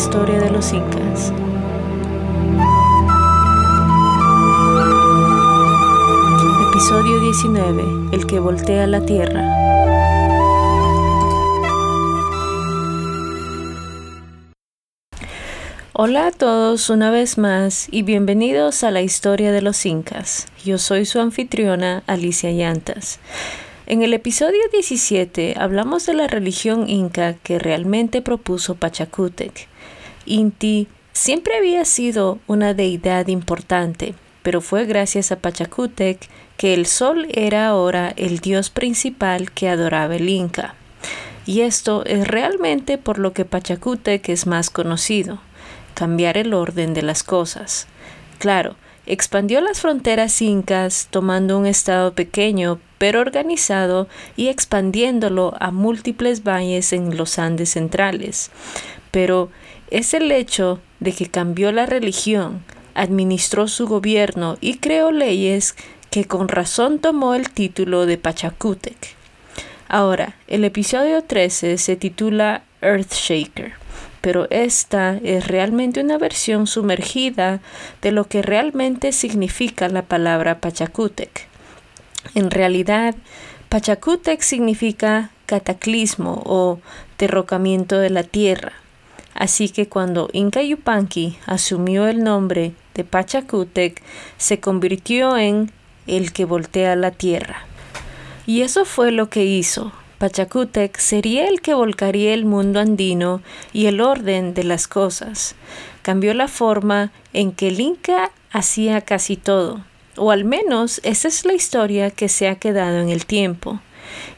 historia de los incas. Episodio 19. El que voltea la tierra. Hola a todos una vez más y bienvenidos a la historia de los incas. Yo soy su anfitriona Alicia Llantas. En el episodio 17 hablamos de la religión inca que realmente propuso Pachacútec. Inti siempre había sido una deidad importante, pero fue gracias a Pachacútec que el sol era ahora el dios principal que adoraba el inca. Y esto es realmente por lo que Pachacútec es más conocido, cambiar el orden de las cosas. Claro, expandió las fronteras incas tomando un estado pequeño pero organizado y expandiéndolo a múltiples valles en los Andes centrales. Pero es el hecho de que cambió la religión, administró su gobierno y creó leyes que con razón tomó el título de Pachacútec. Ahora, el episodio 13 se titula Earthshaker, pero esta es realmente una versión sumergida de lo que realmente significa la palabra Pachacútec. En realidad, Pachacútec significa cataclismo o derrocamiento de la tierra. Así que cuando Inca Yupanqui asumió el nombre de Pachacútec, se convirtió en el que voltea la tierra. Y eso fue lo que hizo. Pachacútec sería el que volcaría el mundo andino y el orden de las cosas. Cambió la forma en que el Inca hacía casi todo o al menos esa es la historia que se ha quedado en el tiempo.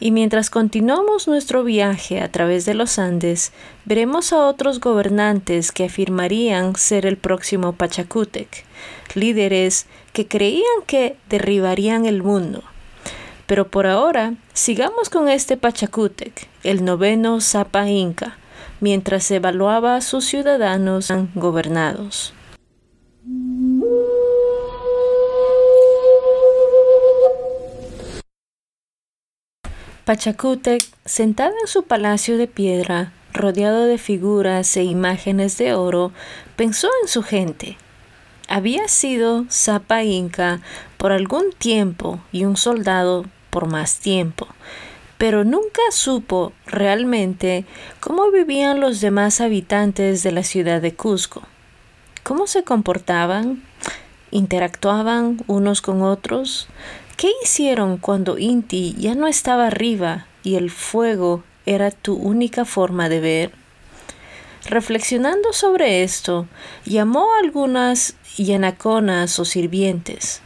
Y mientras continuamos nuestro viaje a través de los Andes, veremos a otros gobernantes que afirmarían ser el próximo Pachacútec, líderes que creían que derribarían el mundo. Pero por ahora, sigamos con este Pachacútec, el noveno Zapa Inca, mientras evaluaba a sus ciudadanos gobernados. Pachacútec, sentada en su palacio de piedra, rodeado de figuras e imágenes de oro, pensó en su gente. Había sido Zapa Inca por algún tiempo y un soldado por más tiempo, pero nunca supo realmente cómo vivían los demás habitantes de la ciudad de Cusco. ¿Cómo se comportaban? ¿Interactuaban unos con otros? ¿Qué hicieron cuando Inti ya no estaba arriba y el fuego era tu única forma de ver? Reflexionando sobre esto, llamó a algunas yanaconas o sirvientes.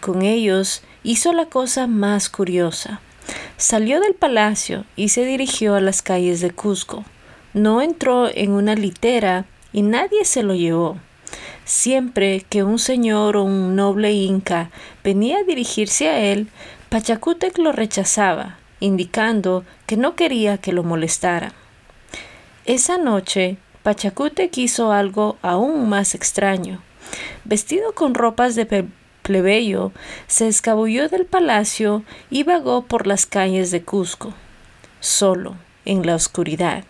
Con ellos hizo la cosa más curiosa. Salió del palacio y se dirigió a las calles de Cusco. No entró en una litera y nadie se lo llevó. Siempre que un señor o un noble inca venía a dirigirse a él, Pachacútec lo rechazaba, indicando que no quería que lo molestara. Esa noche, Pachacútec hizo algo aún más extraño. Vestido con ropas de plebeyo, se escabulló del palacio y vagó por las calles de Cusco, solo, en la oscuridad.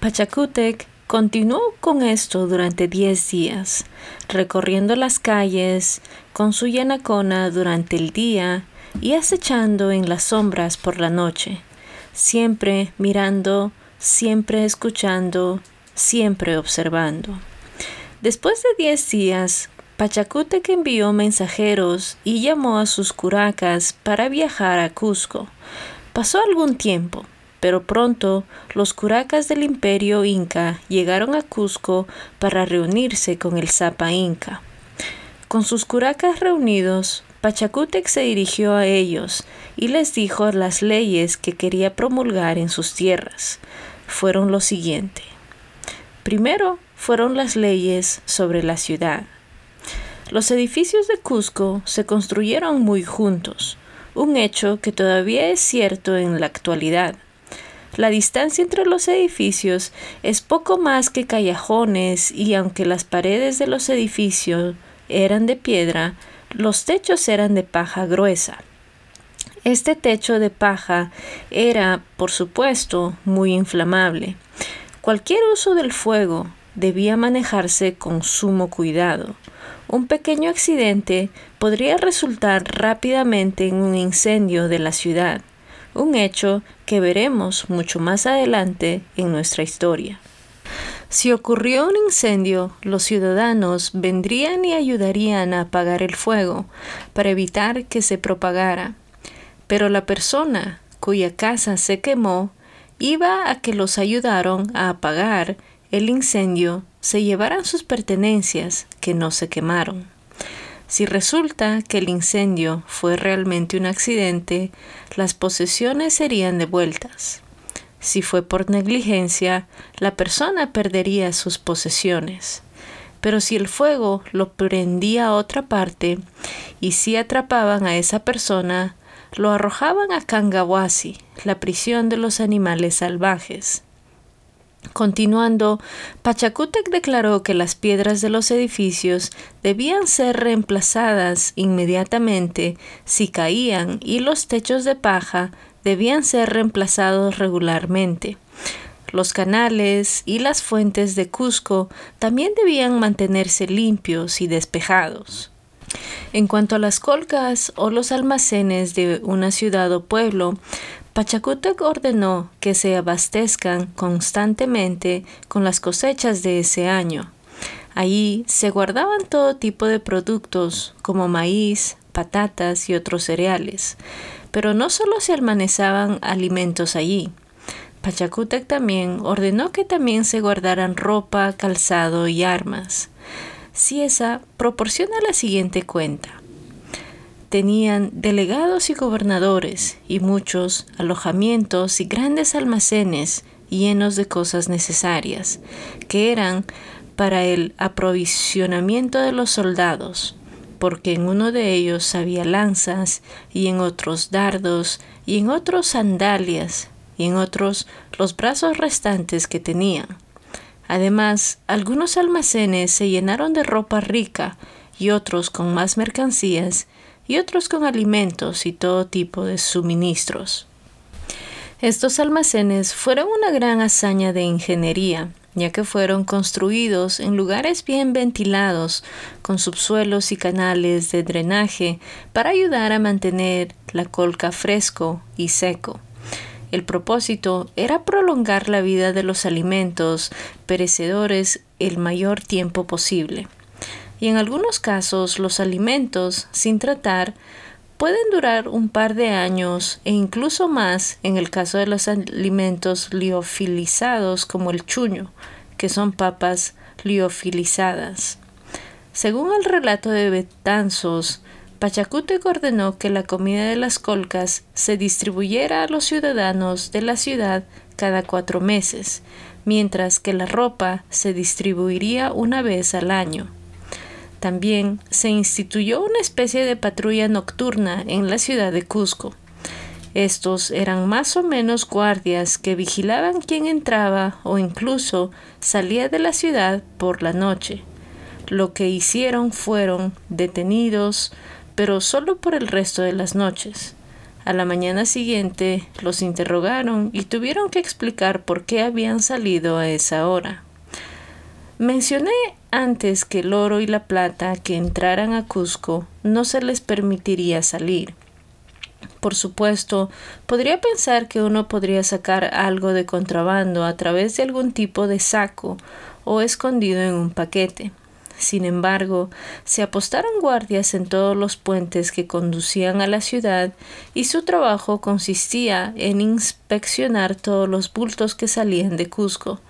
Pachacútec Continuó con esto durante diez días, recorriendo las calles con su yanacona durante el día y acechando en las sombras por la noche, siempre mirando, siempre escuchando, siempre observando. Después de diez días, Pachacútec envió mensajeros y llamó a sus curacas para viajar a Cusco. Pasó algún tiempo pero pronto los curacas del imperio inca llegaron a Cusco para reunirse con el Zapa inca. Con sus curacas reunidos, Pachacútec se dirigió a ellos y les dijo las leyes que quería promulgar en sus tierras. Fueron lo siguiente. Primero fueron las leyes sobre la ciudad. Los edificios de Cusco se construyeron muy juntos, un hecho que todavía es cierto en la actualidad. La distancia entre los edificios es poco más que callejones y aunque las paredes de los edificios eran de piedra, los techos eran de paja gruesa. Este techo de paja era, por supuesto, muy inflamable. Cualquier uso del fuego, debía manejarse con sumo cuidado. Un pequeño accidente podría resultar rápidamente en un incendio de la ciudad, un hecho que veremos mucho más adelante en nuestra historia. Si ocurrió un incendio, los ciudadanos vendrían y ayudarían a apagar el fuego para evitar que se propagara. Pero la persona cuya casa se quemó iba a que los ayudaron a apagar el incendio se llevaran sus pertenencias que no se quemaron. Si resulta que el incendio fue realmente un accidente, las posesiones serían devueltas. Si fue por negligencia, la persona perdería sus posesiones. Pero si el fuego lo prendía a otra parte y si atrapaban a esa persona, lo arrojaban a Kangawasi, la prisión de los animales salvajes. Continuando, Pachacútec declaró que las piedras de los edificios debían ser reemplazadas inmediatamente si caían y los techos de paja debían ser reemplazados regularmente. Los canales y las fuentes de Cusco también debían mantenerse limpios y despejados. En cuanto a las colcas o los almacenes de una ciudad o pueblo, Pachacútec ordenó que se abastezcan constantemente con las cosechas de ese año. Allí se guardaban todo tipo de productos como maíz, patatas y otros cereales. Pero no solo se almacenaban alimentos allí. Pachacútec también ordenó que también se guardaran ropa, calzado y armas. Ciesa proporciona la siguiente cuenta. Tenían delegados y gobernadores y muchos alojamientos y grandes almacenes llenos de cosas necesarias, que eran para el aprovisionamiento de los soldados, porque en uno de ellos había lanzas, y en otros dardos, y en otros sandalias, y en otros los brazos restantes que tenían. Además, algunos almacenes se llenaron de ropa rica, y otros con más mercancías, y otros con alimentos y todo tipo de suministros. Estos almacenes fueron una gran hazaña de ingeniería, ya que fueron construidos en lugares bien ventilados, con subsuelos y canales de drenaje para ayudar a mantener la colca fresco y seco. El propósito era prolongar la vida de los alimentos perecedores el mayor tiempo posible. Y en algunos casos los alimentos, sin tratar, pueden durar un par de años e incluso más en el caso de los alimentos liofilizados como el chuño, que son papas liofilizadas. Según el relato de Betanzos, Pachacútec ordenó que la comida de las colcas se distribuyera a los ciudadanos de la ciudad cada cuatro meses, mientras que la ropa se distribuiría una vez al año. También se instituyó una especie de patrulla nocturna en la ciudad de Cusco. Estos eran más o menos guardias que vigilaban quién entraba o incluso salía de la ciudad por la noche. Lo que hicieron fueron detenidos, pero solo por el resto de las noches. A la mañana siguiente los interrogaron y tuvieron que explicar por qué habían salido a esa hora. Mencioné antes que el oro y la plata que entraran a Cusco no se les permitiría salir. Por supuesto, podría pensar que uno podría sacar algo de contrabando a través de algún tipo de saco o escondido en un paquete. Sin embargo, se apostaron guardias en todos los puentes que conducían a la ciudad y su trabajo consistía en inspeccionar todos los bultos que salían de Cusco,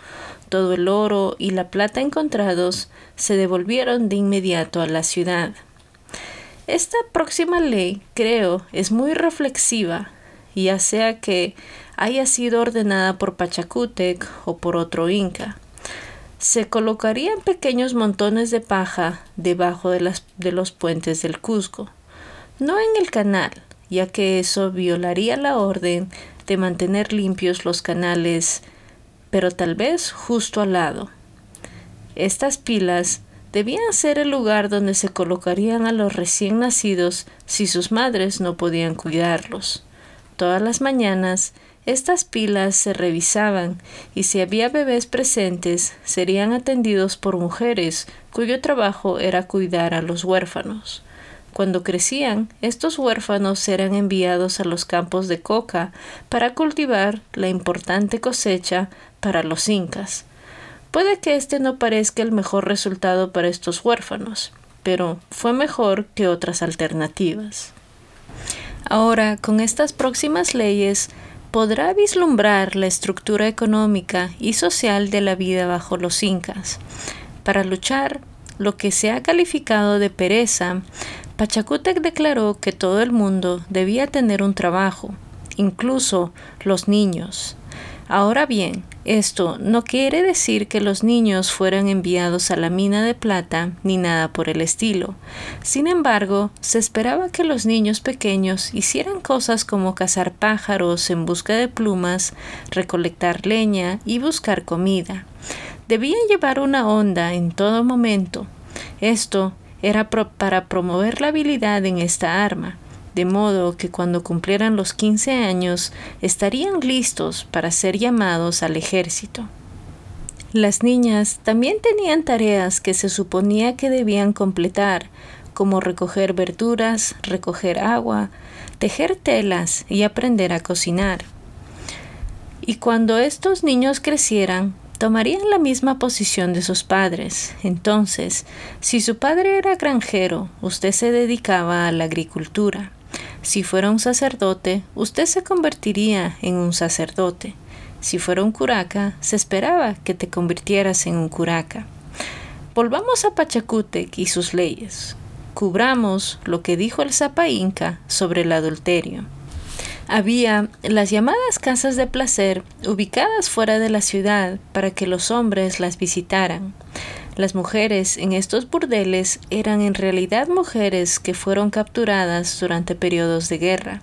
todo el oro y la plata encontrados se devolvieron de inmediato a la ciudad. Esta próxima ley, creo, es muy reflexiva, ya sea que haya sido ordenada por Pachacútec o por otro inca. Se colocarían pequeños montones de paja debajo de, los puentes del Cusco, no en el canal, ya que eso violaría la orden de mantener limpios los canales pero tal vez justo al lado. Estas pilas debían ser el lugar donde se colocarían a los recién nacidos si sus madres no podían cuidarlos. Todas las mañanas, Estas pilas se revisaban y si había bebés presentes serían atendidos por mujeres cuyo trabajo era cuidar a los huérfanos. Cuando crecían, estos huérfanos eran enviados a los campos de coca para cultivar la importante cosecha para los incas. Puede que este no parezca el mejor resultado para estos huérfanos, pero fue mejor que otras alternativas. Ahora, con estas próximas leyes, podrá vislumbrar la estructura económica y social de la vida bajo los incas. Para luchar lo que se ha calificado de pereza, Pachacútec declaró que todo el mundo debía tener un trabajo, incluso los niños. Ahora bien, esto no quiere decir que los niños fueran enviados a la mina de plata ni nada por el estilo. Sin embargo, se esperaba que los niños pequeños hicieran cosas como cazar pájaros en busca de plumas, recolectar leña y buscar comida. Debían llevar una onda en todo momento. Esto era para promover la habilidad en esta arma de modo que cuando cumplieran los 15 años estarían listos para ser llamados al ejército. Las niñas también tenían tareas que se suponía que debían completar, como recoger verduras, recoger agua, tejer telas y aprender a cocinar. Y cuando estos niños crecieran, tomarían la misma posición de sus padres. Entonces, si su padre era granjero, usted se dedicaba a la agricultura. Si fuera un sacerdote, usted se convertiría en un sacerdote. Si fuera un curaca, se esperaba que te convirtieras en un curaca. Volvamos a Pachacútec y sus leyes. Cubramos lo que dijo el Zapa Inca sobre el adulterio. Había las llamadas casas de placer ubicadas fuera de la ciudad para que los hombres las visitaran. Las mujeres en estos burdeles eran en realidad mujeres que fueron capturadas durante periodos de guerra.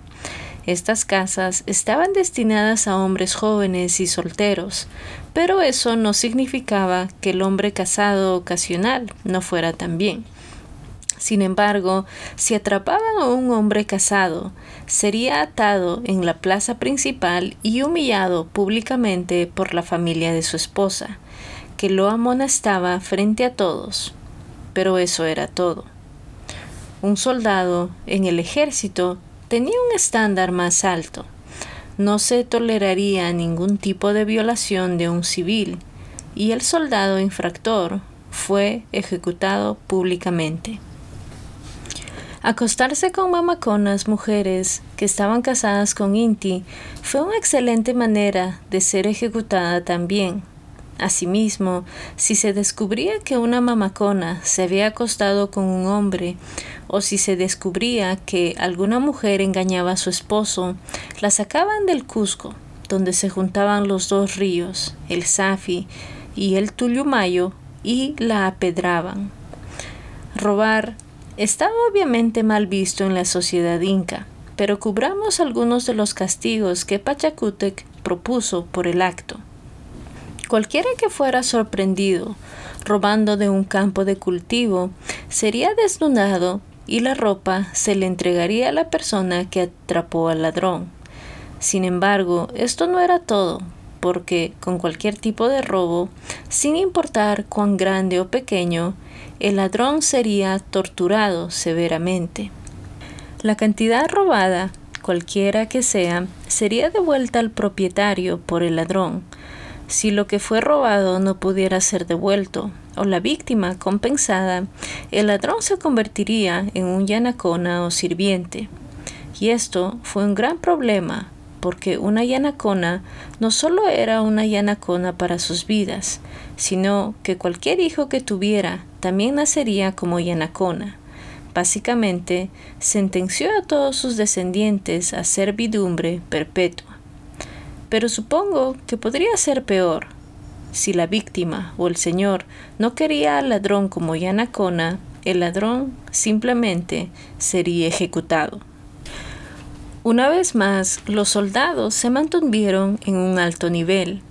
Estas casas estaban destinadas a hombres jóvenes y solteros, pero eso no significaba que el hombre casado ocasional no fuera también. Sin embargo, si atrapaban a un hombre casado, sería atado en la plaza principal y humillado públicamente por la familia de su esposa que lo amonestaba frente a todos, pero eso era todo. Un soldado en el ejército tenía un estándar más alto. No se toleraría ningún tipo de violación de un civil y el soldado infractor fue ejecutado públicamente. Acostarse con mamaconas mujeres que estaban casadas con Inti fue una excelente manera de ser ejecutada también. Asimismo, si se descubría que una mamacona se había acostado con un hombre, o si se descubría que alguna mujer engañaba a su esposo, la sacaban del Cusco, donde se juntaban los dos ríos, el Safi y el Tuyumayo, y la apedraban. Robar estaba obviamente mal visto en la sociedad inca, pero cubramos algunos de los castigos que Pachacútec propuso por el acto. Cualquiera que fuera sorprendido robando de un campo de cultivo sería desnudado y la ropa se le entregaría a la persona que atrapó al ladrón. Sin embargo, esto no era todo, porque con cualquier tipo de robo, sin importar cuán grande o pequeño, el ladrón sería torturado severamente. La cantidad robada, cualquiera que sea, sería devuelta al propietario por el ladrón, si lo que fue robado no pudiera ser devuelto o la víctima compensada, el ladrón se convertiría en un yanacona o sirviente. Y esto fue un gran problema, porque una yanacona no solo era una yanacona para sus vidas, sino que cualquier hijo que tuviera también nacería como yanacona. Básicamente, sentenció a todos sus descendientes a servidumbre perpetua. Pero supongo que podría ser peor. Si la víctima o el señor no quería al ladrón como Yanacona, el ladrón simplemente sería ejecutado. Una vez más, los soldados se mantuvieron en un alto nivel.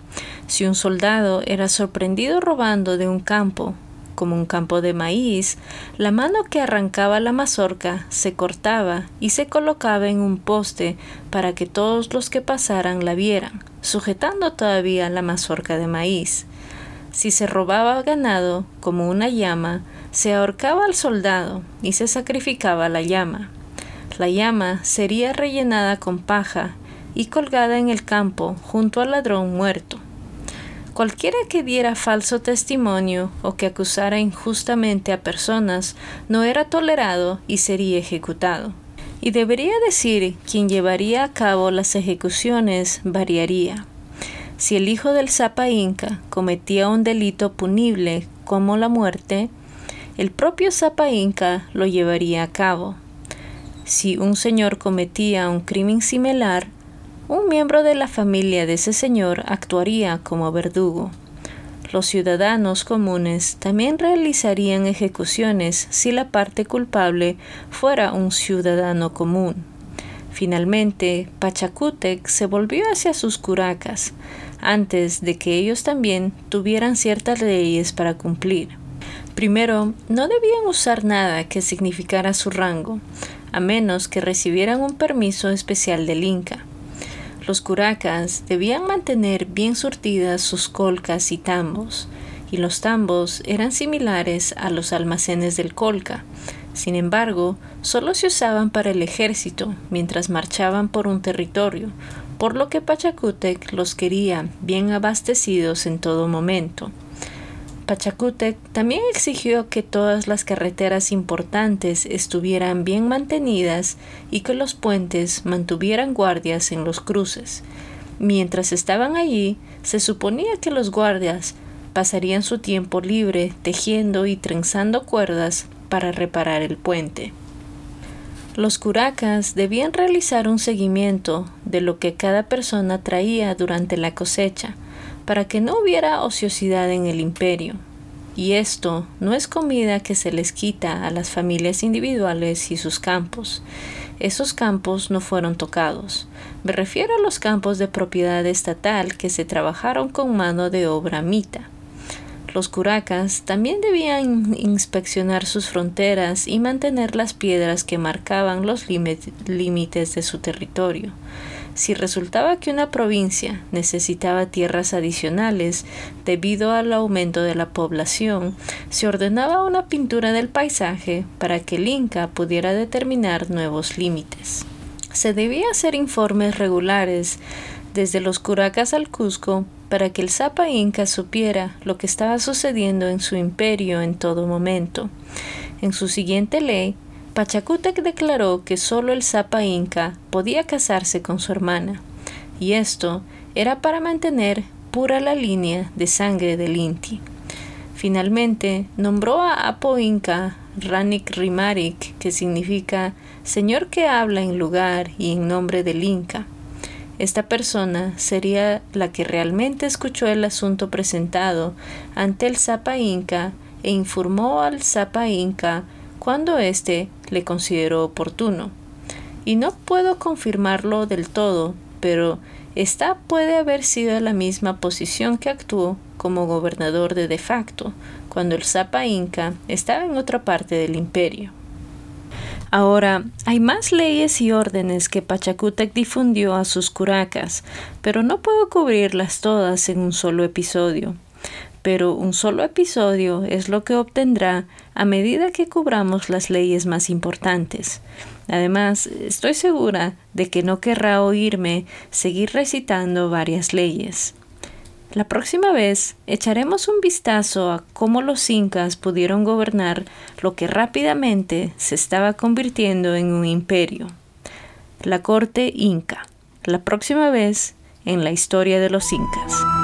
Si un soldado era sorprendido robando de un campo, como un campo de maíz, la mano que arrancaba la mazorca se cortaba y se colocaba en un poste para que todos los que pasaran la vieran, sujetando todavía la mazorca de maíz. Si se robaba ganado, como una llama, se ahorcaba al soldado y se sacrificaba la llama. La llama sería rellenada con paja y colgada en el campo junto al ladrón muerto. Cualquiera que diera falso testimonio o que acusara injustamente a personas no era tolerado y sería ejecutado. Y debería decir quien llevaría a cabo las ejecuciones variaría. Si el hijo del Zapa Inca cometía un delito punible como la muerte, el propio Zapa Inca lo llevaría a cabo. Si un señor cometía un crimen similar, un miembro de la familia de ese señor actuaría como verdugo. Los ciudadanos comunes también realizarían ejecuciones si la parte culpable fuera un ciudadano común. Finalmente, Pachacútec se volvió hacia sus curacas, antes de que ellos también tuvieran ciertas leyes para cumplir. Primero, no debían usar nada que significara su rango, a menos que recibieran un permiso especial del Inca. Los curacas debían mantener bien surtidas sus colcas y tambos, y los tambos eran similares a los almacenes del colca. Sin embargo, solo se usaban para el ejército mientras marchaban por un territorio, por lo que Pachacútec los quería bien abastecidos en todo momento. Pachacútec también exigió que todas las carreteras importantes estuvieran bien mantenidas y que los puentes mantuvieran guardias en los cruces. Mientras estaban allí, se suponía que los guardias pasarían su tiempo libre tejiendo y trenzando cuerdas para reparar el puente. Los curacas debían realizar un seguimiento de lo que cada persona traía durante la cosecha, para que no hubiera ociosidad en el imperio. Y esto no es comida que se les quita a las familias individuales y sus campos. Esos campos no fueron tocados. Me refiero a los campos de propiedad estatal que se trabajaron con mano de obra mita. Los curacas también debían inspeccionar sus fronteras y mantener las piedras que marcaban los límites de su territorio. Si resultaba que una provincia necesitaba tierras adicionales debido al aumento de la población, se ordenaba una pintura del paisaje para que el Inca pudiera determinar nuevos límites. Se debía hacer informes regulares desde los Curacas al Cusco para que el Zapa Inca supiera lo que estaba sucediendo en su imperio en todo momento. En su siguiente ley, Pachacútec declaró que solo el Zapa Inca podía casarse con su hermana, y esto era para mantener pura la línea de sangre del Inti. Finalmente nombró a Apo Inca Ranik Rimarik, que significa Señor que habla en lugar y en nombre del Inca. Esta persona sería la que realmente escuchó el asunto presentado ante el Zapa Inca e informó al Zapa Inca cuando éste le consideró oportuno. Y no puedo confirmarlo del todo, pero esta puede haber sido la misma posición que actuó como gobernador de de facto, cuando el Zapa Inca estaba en otra parte del imperio. Ahora, hay más leyes y órdenes que Pachacútec difundió a sus curacas, pero no puedo cubrirlas todas en un solo episodio pero un solo episodio es lo que obtendrá a medida que cubramos las leyes más importantes. Además, estoy segura de que no querrá oírme seguir recitando varias leyes. La próxima vez echaremos un vistazo a cómo los incas pudieron gobernar lo que rápidamente se estaba convirtiendo en un imperio. La corte inca. La próxima vez en la historia de los incas.